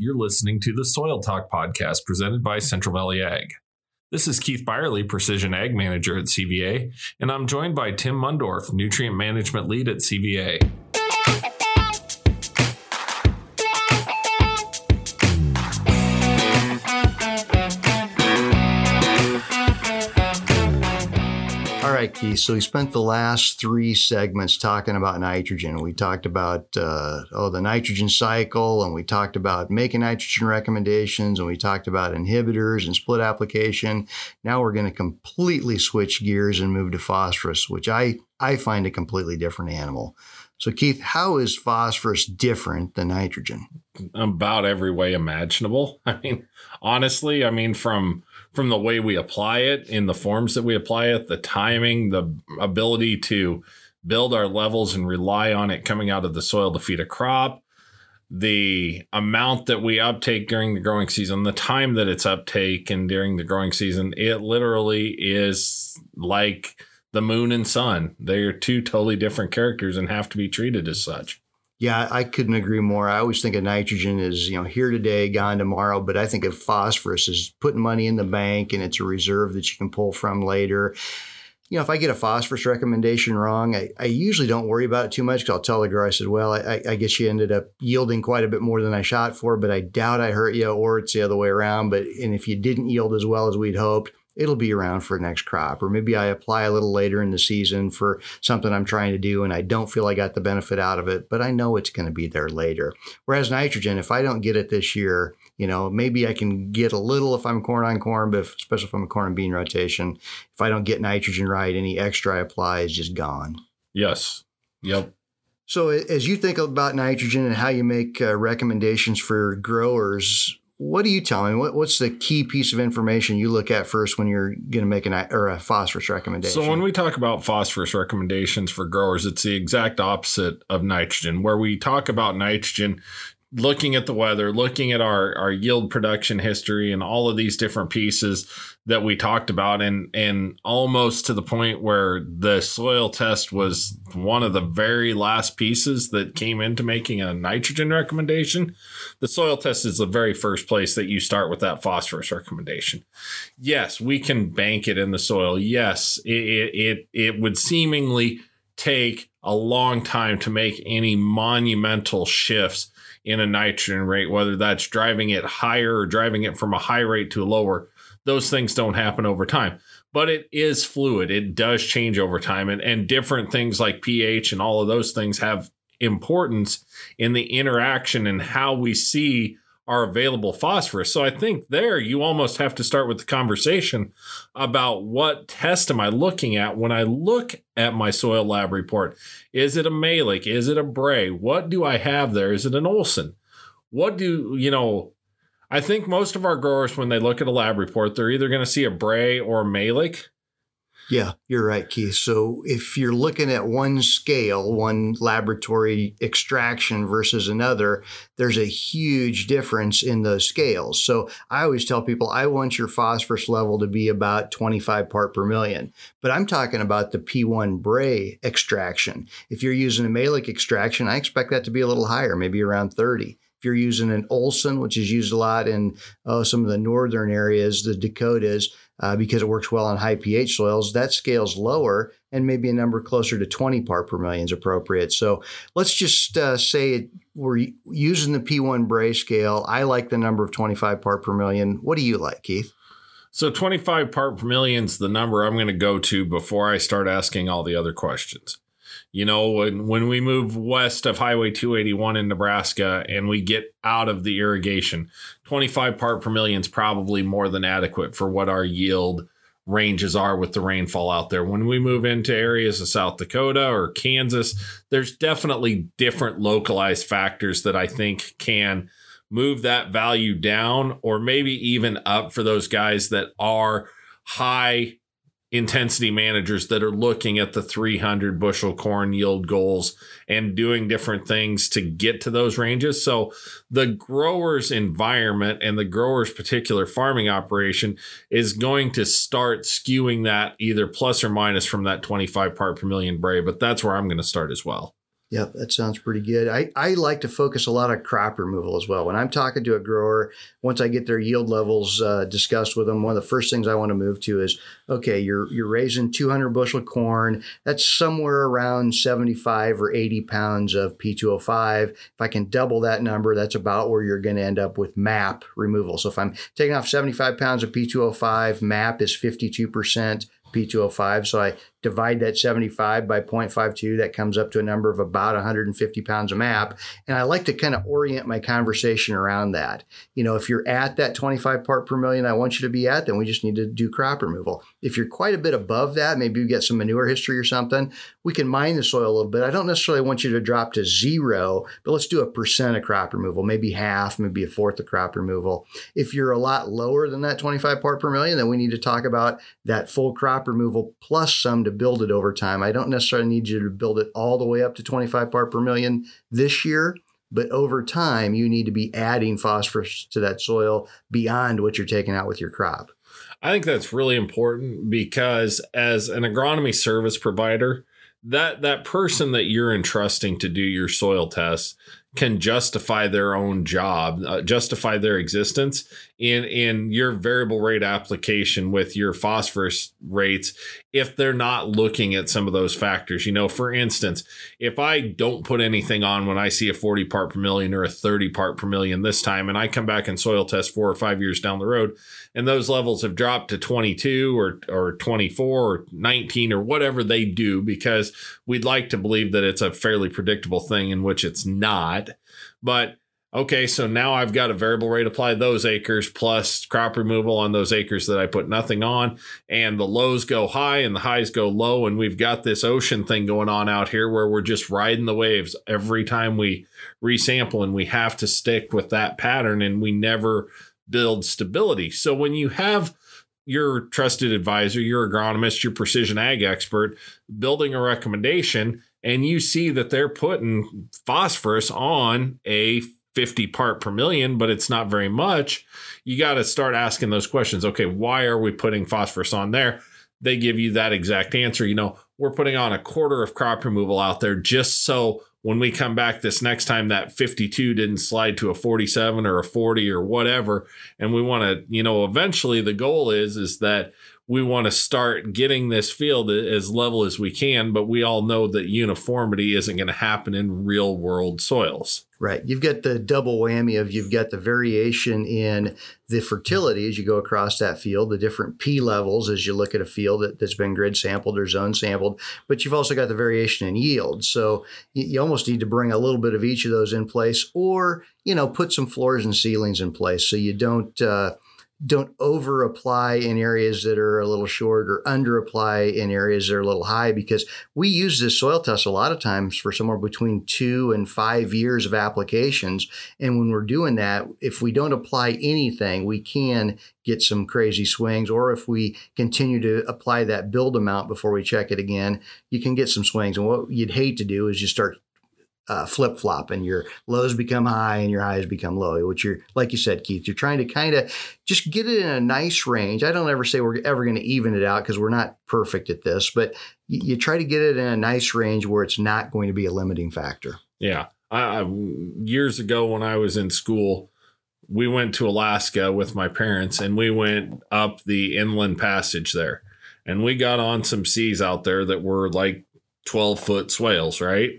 You're listening to the Soil Talk podcast presented by Central Valley Ag. This is Keith Byerly, Precision Ag Manager at CVA, and I'm joined by Tim Mundorf, Nutrient Management Lead at CVA. Keith. So we spent the last three segments talking about nitrogen. We talked about uh, oh the nitrogen cycle, and we talked about making nitrogen recommendations, and we talked about inhibitors and split application. Now we're going to completely switch gears and move to phosphorus, which I I find a completely different animal. So, Keith, how is phosphorus different than nitrogen? About every way imaginable. I mean, honestly, I mean, from from the way we apply it in the forms that we apply it, the timing, the ability to build our levels and rely on it coming out of the soil to feed a crop, the amount that we uptake during the growing season, the time that it's uptake and during the growing season, it literally is like the moon and sun. They are two totally different characters and have to be treated as such. Yeah, I couldn't agree more. I always think of nitrogen as, you know, here today, gone tomorrow, but I think of phosphorus as putting money in the bank and it's a reserve that you can pull from later. You know, if I get a phosphorus recommendation wrong, I, I usually don't worry about it too much because I'll tell the grower, I said, well, I, I guess you ended up yielding quite a bit more than I shot for, but I doubt I hurt you, or it's the other way around. But and if you didn't yield as well as we'd hoped, it'll be around for the next crop. Or maybe I apply a little later in the season for something I'm trying to do and I don't feel I got the benefit out of it, but I know it's going to be there later. Whereas nitrogen, if I don't get it this year, you know, maybe I can get a little if I'm corn on corn, but if, especially if I'm a corn and bean rotation, if I don't get nitrogen right, any extra I apply is just gone. Yes. Yep. So, as you think about nitrogen and how you make uh, recommendations for growers, what do you tell me? What, what's the key piece of information you look at first when you're going to make an or a phosphorus recommendation? So when we talk about phosphorus recommendations for growers, it's the exact opposite of nitrogen. Where we talk about nitrogen, looking at the weather, looking at our, our yield production history and all of these different pieces that we talked about and and almost to the point where the soil test was one of the very last pieces that came into making a nitrogen recommendation. The soil test is the very first place that you start with that phosphorus recommendation. Yes, we can bank it in the soil. Yes, it it, it would seemingly take a long time to make any monumental shifts in a nitrogen rate, whether that's driving it higher or driving it from a high rate to a lower. Those things don't happen over time, but it is fluid. It does change over time, and, and different things like pH and all of those things have importance in the interaction and how we see our available phosphorus. So I think there you almost have to start with the conversation about what test am I looking at when I look at my soil lab report. Is it a Mehlich? Is it a Bray? What do I have there? Is it an Olsen? What do you know? I think most of our growers, when they look at a lab report, they're either going to see a Bray or a Mehlich. Yeah, you're right, Keith. So if you're looking at one scale, one laboratory extraction versus another, there's a huge difference in those scales. So I always tell people I want your phosphorus level to be about 25 part per million, but I'm talking about the P1 Bray extraction. If you're using a Mehlich extraction, I expect that to be a little higher, maybe around 30. If you're using an Olsen, which is used a lot in uh, some of the northern areas, the Dakotas, uh, because it works well on high pH soils, that scale's lower and maybe a number closer to 20 part per million is appropriate. So let's just uh, say we're using the P1 Bray scale. I like the number of 25 part per million. What do you like, Keith? So 25 part per million is the number I'm going to go to before I start asking all the other questions. You know, when, when we move west of Highway 281 in Nebraska and we get out of the irrigation, 25 part per million is probably more than adequate for what our yield ranges are with the rainfall out there. When we move into areas of South Dakota or Kansas, there's definitely different localized factors that I think can move that value down or maybe even up for those guys that are high intensity managers that are looking at the 300 bushel corn yield goals and doing different things to get to those ranges. So the grower's environment and the grower's particular farming operation is going to start skewing that either plus or minus from that 25 part per million bray, but that's where I'm going to start as well. Yep, that sounds pretty good. I, I like to focus a lot on crop removal as well. When I'm talking to a grower, once I get their yield levels uh, discussed with them, one of the first things I want to move to is okay, you're you're raising 200 bushel corn. That's somewhere around 75 or 80 pounds of P2O5. If I can double that number, that's about where you're going to end up with MAP removal. So if I'm taking off 75 pounds of P2O5, MAP is 52%. P2O5. So I divide that 75 by 0.52. That comes up to a number of about 150 pounds of MAP. And I like to kind of orient my conversation around that. You know, if you're at that 25 part per million I want you to be at, then we just need to do crop removal. If you're quite a bit above that, maybe you get some manure history or something, we can mine the soil a little bit. I don't necessarily want you to drop to zero, but let's do a percent of crop removal, maybe half, maybe a fourth of crop removal. If you're a lot lower than that 25 part per million, then we need to talk about that full crop removal plus some to build it over time. I don't necessarily need you to build it all the way up to 25 part per million this year, but over time, you need to be adding phosphorus to that soil beyond what you're taking out with your crop. I think that's really important because as an agronomy service provider, that that person that you're entrusting to do your soil tests can justify their own job, uh, justify their existence in in your variable rate application with your phosphorus rates if they're not looking at some of those factors. You know, for instance, if I don't put anything on when I see a 40 part per million or a 30 part per million this time and I come back and soil test 4 or 5 years down the road and those levels have dropped to 22 or or 24 or 19 or whatever they do because we'd like to believe that it's a fairly predictable thing in which it's not. But okay, so now I've got a variable rate apply those acres plus crop removal on those acres that I put nothing on, and the lows go high and the highs go low, and we've got this ocean thing going on out here where we're just riding the waves every time we resample, and we have to stick with that pattern, and we never build stability. So when you have your trusted advisor, your agronomist, your precision ag expert building a recommendation, and you see that they're putting phosphorus on a 50 part per million, but it's not very much, you got to start asking those questions. Okay, why are we putting phosphorus on there? They give you that exact answer. You know, we're putting on a quarter of crop removal out there just so when we come back this next time that 52 didn't slide to a 47 or a 40 or whatever. And we want to you know eventually the goal is is that we want to start getting this field as level as we can, but we all know that uniformity isn't going to happen in real world soils. Right. You've got the double whammy of you've got the variation in the fertility as you go across that field, the different P levels as you look at a field that, has been grid sampled or zone sampled, but you've also got the variation in yield. So you, almost need to bring a little bit of each of those in place or, you know, put some floors and ceilings in place so you don't, uh, don't over apply in areas that are a little short or under apply in areas that are a little high because we use this soil test a lot of times for somewhere between two and five years of applications. And when we're doing that, if we don't apply anything, we can get some crazy swings. Or if we continue to apply that build amount before we check it again, you can get some swings. And what you'd hate to do is just start uh, flip flop and your lows become high and your highs become low, which you're, like you said, Keith, you're trying to kind of just get it in a nice range. I don't ever say we're ever going to even it out because we're not perfect at this, but you, you, try to get it in a nice range where it's not going to be a limiting factor. Yeah. I, years ago when I was in school, we went to Alaska with my parents and we went up the inland passage there. And we got on some seas out there that were like 12 foot swales, right?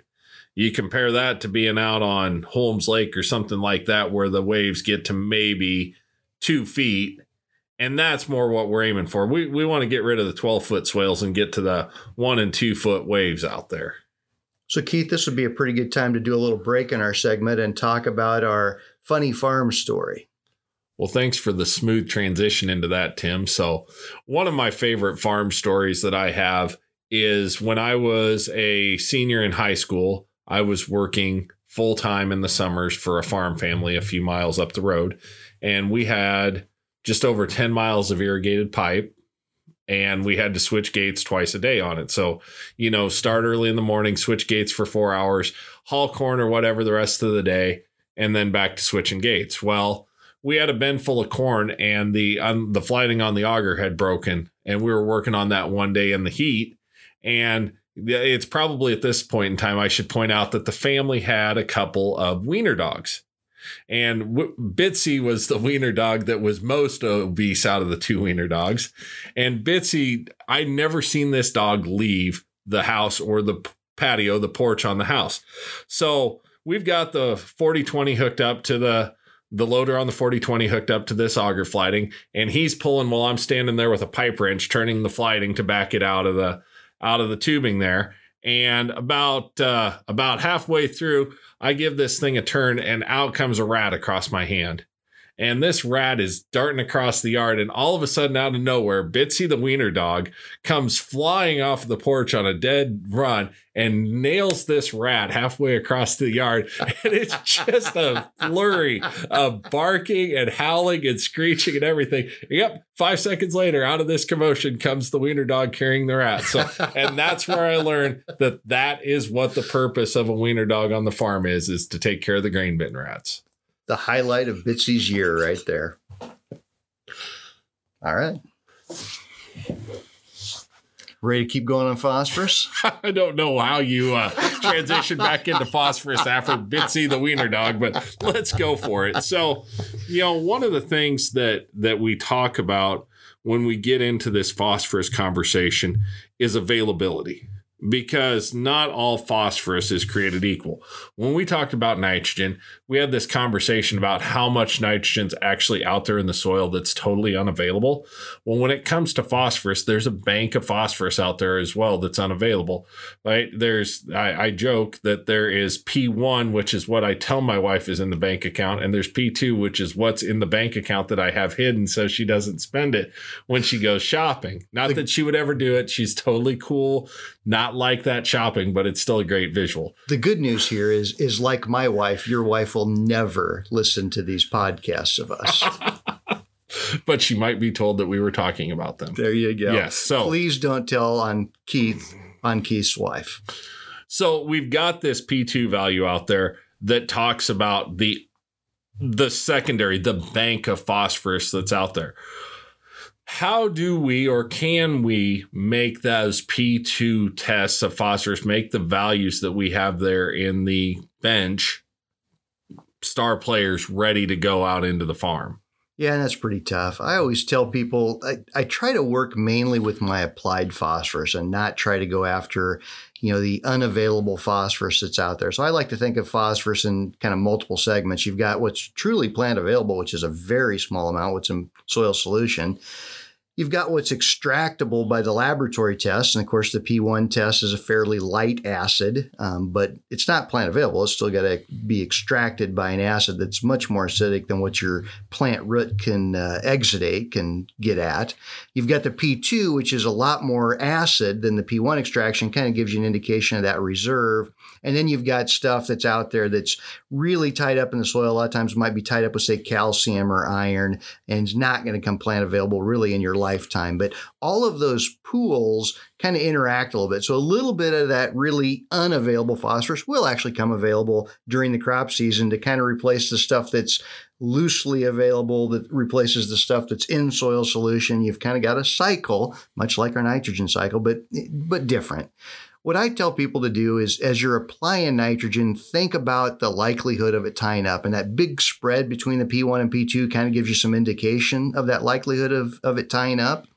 You compare that to being out on Holmes Lake or something like that, where the waves get to maybe two feet. And that's more what we're aiming for. We, we want to get rid of the 12 foot swales and get to the one and two foot waves out there. So, Keith, this would be a pretty good time to do a little break in our segment and talk about our funny farm story. Well, thanks for the smooth transition into that, Tim. So, one of my favorite farm stories that I have is when I was a senior in high school. I was working full time in the summers for a farm family a few miles up the road. And we had just over 10 miles of irrigated pipe and we had to switch gates twice a day on it. So, you know, start early in the morning, switch gates for four hours, haul corn or whatever the rest of the day, and then back to switching gates. Well, we had a bin full of corn and the um, the flighting on the auger had broken and we were working on that one day in the heat and it's probably at this point in time I should point out that the family had a couple of wiener dogs. And w- Bitsy was the wiener dog that was most obese out of the two wiener dogs. And Bitsy, I never seen this dog leave the house or the patio, the porch on the house. So we've got the 4020 hooked up to the the loader on the 4020 hooked up to this auger flighting and he's pulling while I'm standing there with a pipe wrench turning the flighting to back it out of the out of the tubing there. And about uh, about halfway through I give this thing a turn and out comes a rat across my hand and this rat is darting across the yard and all of a sudden out of nowhere bitsy the wiener dog comes flying off the porch on a dead run and nails this rat halfway across the yard. And it's just a flurry of barking and howling and screeching and everything. Yep five seconds later out of this commotion comes the wiener dog carrying the rat. So and that's where i learned that that is what the purpose of a wiener dog on the farm is is to take care of the grain bin rats the highlight of Bitsy's year right there. All right. Ready to keep going on phosphorus? I don't know how you uh, transition back into phosphorus after Bitsy the wiener dog, but let's go for it. So, you know, one of the things that that we talk about when we get into this phosphorus conversation is availability because not all phosphorus is created equal. When we talked about nitrogen, we had this conversation about how much nitrogen's actually out there in the soil that's totally unavailable. Well, when it comes to phosphorus, there's a bank of phosphorus out there as well that's unavailable. Right? There's I, I joke that there is P1, which is what I tell my wife is in the bank account, and there's P2, which is what's in the bank account that I have hidden so she doesn't spend it when she goes shopping. Not that she would ever do it. She's totally cool not like that shopping, but it's still a great visual. The good news here is is like my wife, your wife will never listen to these podcasts of us. but she might be told that we were talking about them. There you go. Yes. So please don't tell on Keith on Keith's wife. So we've got this P2 value out there that talks about the the secondary, the bank of phosphorus that's out there how do we or can we make those P2 tests of phosphorus, make the values that we have there in the bench star players ready to go out into the farm? Yeah, and that's pretty tough. I always tell people I, I try to work mainly with my applied phosphorus and not try to go after, you know, the unavailable phosphorus that's out there. So I like to think of phosphorus in kind of multiple segments. You've got what's truly plant available, which is a very small amount, what's in soil solution. You've got what's extractable by the laboratory tests. And of course, the P1 test is a fairly light acid, um, but it's not plant available. It's still got to be extracted by an acid that's much more acidic than what your plant root can uh, exudate, can get at. You've got the P2, which is a lot more acid than the P1 extraction, kind of gives you an indication of that reserve. And then you've got stuff that's out there that's really tied up in the soil. A lot of times might be tied up with, say, calcium or iron, and is not going to come plant available really in your lifetime. But all of those pools kind of interact a little bit. So a little bit of that really unavailable phosphorus will actually come available during the crop season to kind of replace the stuff that's loosely available that replaces the stuff that's in soil solution. You've kind of got a cycle, much like our nitrogen cycle, but but different. What I tell people to do is as you're applying nitrogen, think about the likelihood of it tying up. And that big spread between the P1 and P2 kind of gives you some indication of that likelihood of, of it tying up.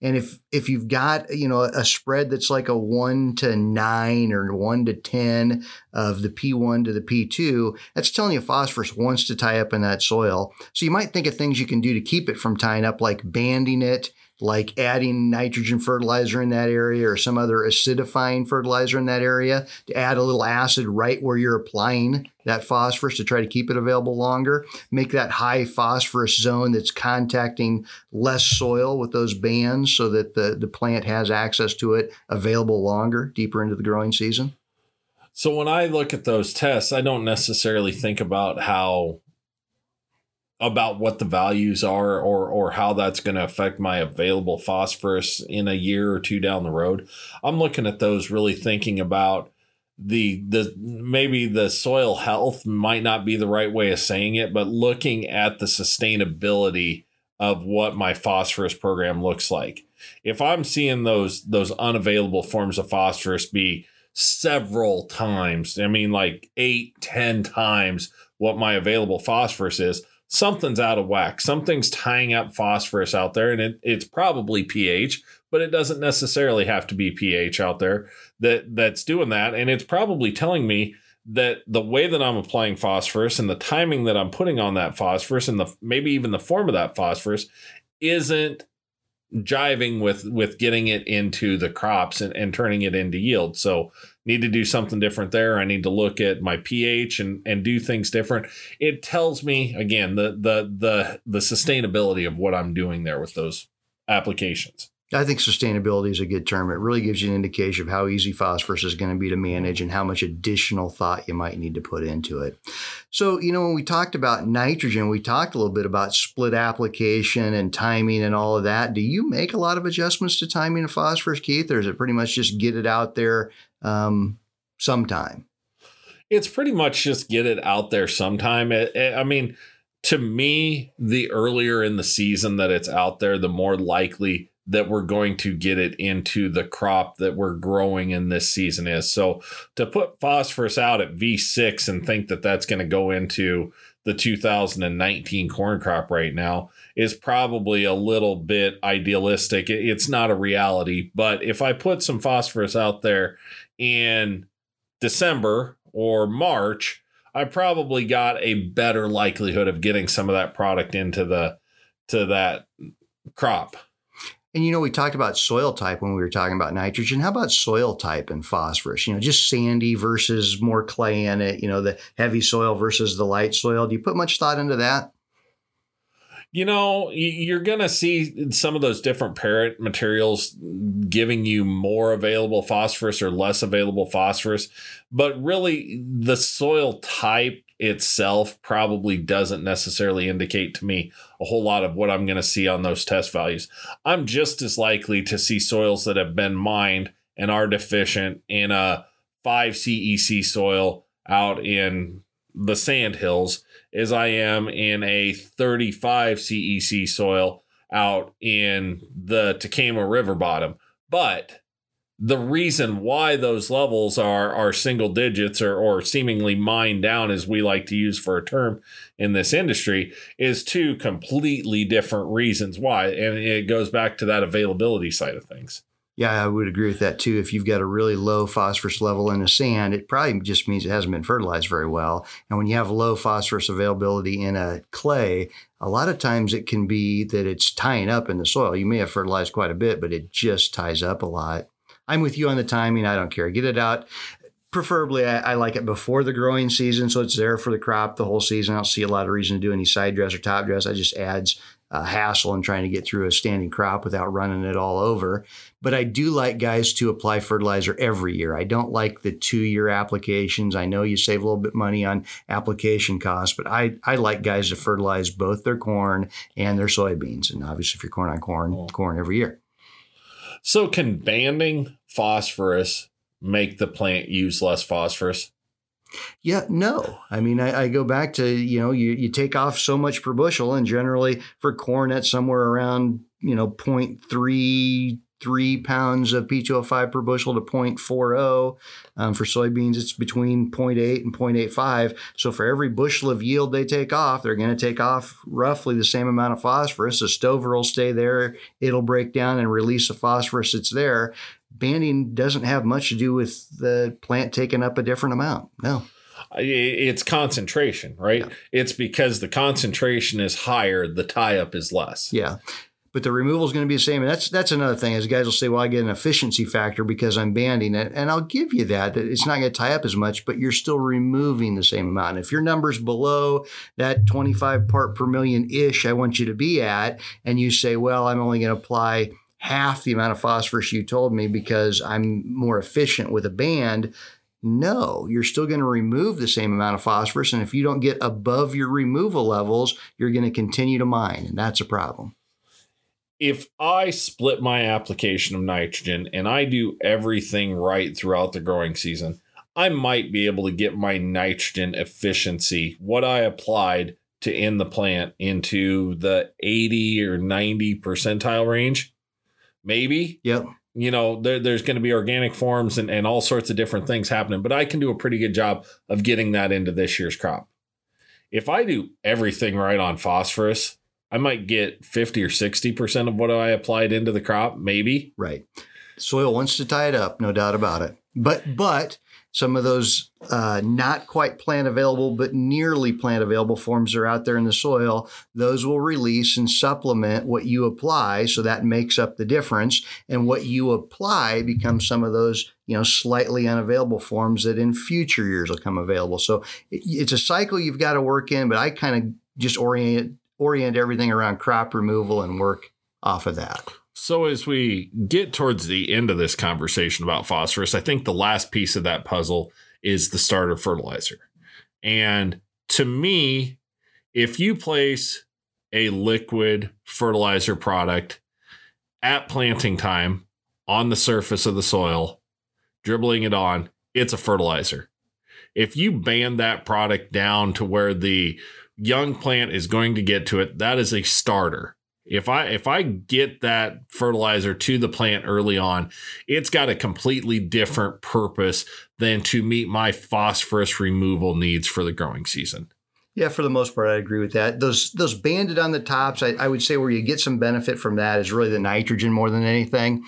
And if if you've got you know a spread that's like a one to nine or one to ten of the P1 to the P2, that's telling you phosphorus wants to tie up in that soil. So you might think of things you can do to keep it from tying up, like banding it like adding nitrogen fertilizer in that area or some other acidifying fertilizer in that area to add a little acid right where you're applying that phosphorus to try to keep it available longer. Make that high phosphorus zone that's contacting less soil with those bands so that the, the plant has access to it available longer, deeper into the growing season. So when I look at those tests, I don't necessarily think about how about what the values are or or how that's going to affect my available phosphorus in a year or two down the road. I'm looking at those really thinking about the the maybe the soil health might not be the right way of saying it, but looking at the sustainability of what my phosphorus program looks like. if I'm seeing those those unavailable forms of phosphorus be several times, I mean like eight, ten times what my available phosphorus is, something's out of whack. Something's tying up phosphorus out there, and it, it's probably pH, but it doesn't necessarily have to be pH out there that that's doing that. And it's probably telling me that the way that I'm applying phosphorus and the timing that I'm putting on that phosphorus and the maybe even the form of that phosphorus isn't jiving with with getting it into the crops and, and turning it into yield. So need to do something different there. I need to look at my pH and and do things different. It tells me again the the the the sustainability of what I'm doing there with those applications. I think sustainability is a good term. It really gives you an indication of how easy phosphorus is going to be to manage and how much additional thought you might need to put into it. So, you know, when we talked about nitrogen, we talked a little bit about split application and timing and all of that. Do you make a lot of adjustments to timing of phosphorus, Keith, or is it pretty much just get it out there um, sometime? It's pretty much just get it out there sometime. I mean, to me, the earlier in the season that it's out there, the more likely that we're going to get it into the crop that we're growing in this season is. So to put phosphorus out at V6 and think that that's going to go into the 2019 corn crop right now is probably a little bit idealistic. It's not a reality, but if I put some phosphorus out there in December or March, I probably got a better likelihood of getting some of that product into the to that crop. And you know, we talked about soil type when we were talking about nitrogen. How about soil type and phosphorus? You know, just sandy versus more clay in it, you know, the heavy soil versus the light soil. Do you put much thought into that? You know, you're going to see some of those different parent materials giving you more available phosphorus or less available phosphorus. But really, the soil type itself probably doesn't necessarily indicate to me a whole lot of what I'm going to see on those test values. I'm just as likely to see soils that have been mined and are deficient in a 5 CEC soil out in the sand hills as I am in a 35 CEC soil out in the Tekamah River bottom. But the reason why those levels are are single digits or, or seemingly mined down as we like to use for a term in this industry is two completely different reasons why and it goes back to that availability side of things yeah i would agree with that too if you've got a really low phosphorus level in the sand it probably just means it hasn't been fertilized very well and when you have low phosphorus availability in a clay a lot of times it can be that it's tying up in the soil you may have fertilized quite a bit but it just ties up a lot I'm with you on the timing. I don't care. Get it out. Preferably, I, I, like it before the growing season, so it's there for the crop the whole season. I don't see a lot of reason to do any side dress or top dress. I just adds uh, hassle in trying to get through a standing crop without running it all over. But I do like guys to apply fertilizer every year. I don't like the two year applications. I know you save a little bit money on application costs, but I, I like guys to fertilize both their corn and their soybeans. And obviously, if you're corn on corn, oh. corn every year. So, can banding phosphorus make the plant use less phosphorus? Yeah, no. I mean, I, I, go back to, you know, you, you take off so much per bushel, and generally for corn, that's somewhere around, you know, 0.3 three pounds of P2O5 per bushel to 0.40. Um, for soybeans, it's between 0.8 and 0.85. So for every bushel of yield they take off, they're going to take off roughly the same amount of phosphorus. The stover will stay there. It'll break down and release the phosphorus that's there. Banding doesn't have much to do with the plant taking up a different amount. No it's concentration, right? Yeah. It's because the concentration is higher, the tie up is less. Yeah but the removal is going to be the same. And that's that's another thing. As guys will say, well, I get an efficiency factor because I'm banding it, and I'll give you that. That it's not going to tie up as much, but you're still removing the same amount. And if your number's below that 25 part per million ish, I want you to be at, and you say, well, I'm only going to apply half the amount of phosphorus you told me because I'm more efficient with a band. No, you're still going to remove the same amount of phosphorus. And if you don't get above your removal levels, you're going to continue to mine. And that's a problem if I split my application of nitrogen and I do everything right throughout the growing season, I might be able to get my nitrogen efficiency, what I applied to end the plant, into the 80 or 90 percentile range. Maybe. Yep. You know, there, there's going to be organic forms and, and all sorts of different things happening, but I can do a pretty good job of getting that into this year's crop. If I do everything right on phosphorus, I might get 50 or 60% of what I applied into the crop, maybe. Right. Soil wants to tie it up, no doubt about it. But but some of those uh, not quite plant available, but nearly plant available forms are out there in the soil. Those will release and supplement what you apply. So that makes up the difference. And what you apply becomes some of those, you know, slightly unavailable forms that in future years will come available. So it's a cycle you've got to work in, but I kind of just orient orient everything around crop removal and work off of that. So, as we get towards the end of this conversation about phosphorus, I think the last piece of that puzzle is the starter fertilizer. And to me, if you place a liquid fertilizer product at planting time on the surface of the soil, dribbling it on, it's a fertilizer. If you band that product down to where the young plant is going to get to it, that is a starter if I if I get that fertilizer to the plant early on, it's got a completely different purpose than to meet my phosphorus removal needs for the growing season. Yeah, for the most part, I agree with that. Those those banded on the tops, I, I would say where you get some benefit from that is really the nitrogen more than anything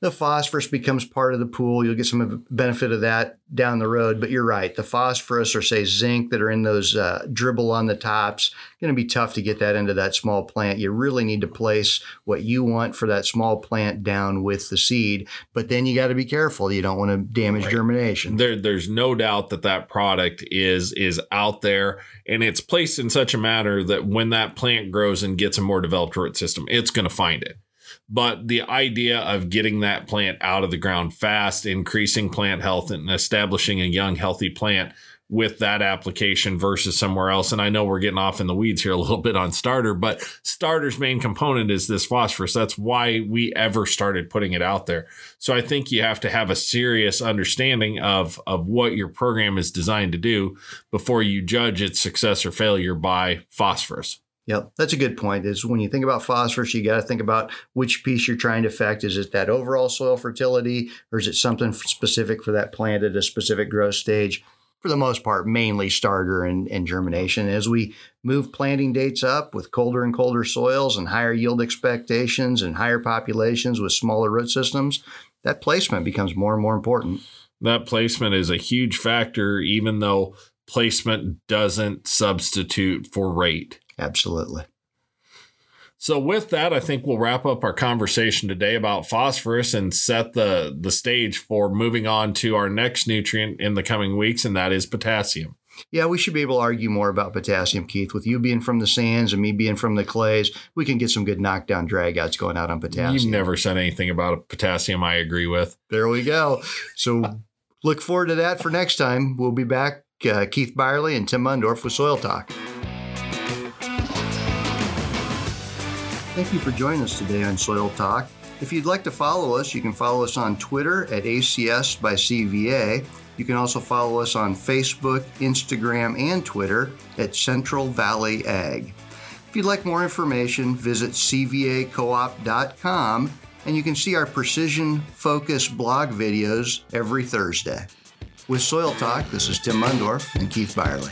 the phosphorus becomes part of the pool. You'll get some benefit of that down the road. But you're right. The phosphorus or say zinc that are in those uh, dribble on the tops, going to be tough to get that into that small plant. You really need to place what you want for that small plant down with the seed. But then you got to be careful. You don't want to damage right. germination. There, there's no doubt that that product is is out there and it's placed in such a manner that when that plant grows and gets a more developed root system, it's going to find it. But the idea of getting that plant out of the ground fast, increasing plant health, and establishing a young, healthy plant with that application versus somewhere else. And I know we're getting off in the weeds here a little bit on starter, but starter's main component is this phosphorus. That's why we ever started putting it out there. So I think you have to have a serious understanding of, of what your program is designed to do before you judge its success or failure by phosphorus. Yep, that's a good point. Is when you think about phosphorus, you got to think about which piece you're trying to affect. Is it that overall soil fertility, or is it something specific for that plant at a specific growth stage? For the most part, mainly starter and, and germination. As we move planting dates up with colder and colder soils and higher yield expectations and higher populations with smaller root systems, that placement becomes more and more important. That placement is a huge factor, even though placement doesn't substitute for rate. Absolutely. So with that, I think we'll wrap up our conversation today about phosphorus and set the the stage for moving on to our next nutrient in the coming weeks, and that is potassium. Yeah, we should be able to argue more about potassium, Keith. With you being from the sands and me being from the clays, we can get some good knockdown dragouts going out on potassium. You've never said anything about potassium I agree with. There we go. So look forward to that for next time. We'll be back, uh, Keith Byerly and Tim Mundorf with Soil Talk. Thank you for joining us today on Soil Talk. If you'd like to follow us, you can follow us on Twitter at ACS by CVA. You can also follow us on Facebook, Instagram, and Twitter at Central Valley Ag. If you'd like more information, visit cvacoop.com and you can see our precision focus blog videos every Thursday. With Soil Talk, this is Tim Mundorf and Keith Byerly.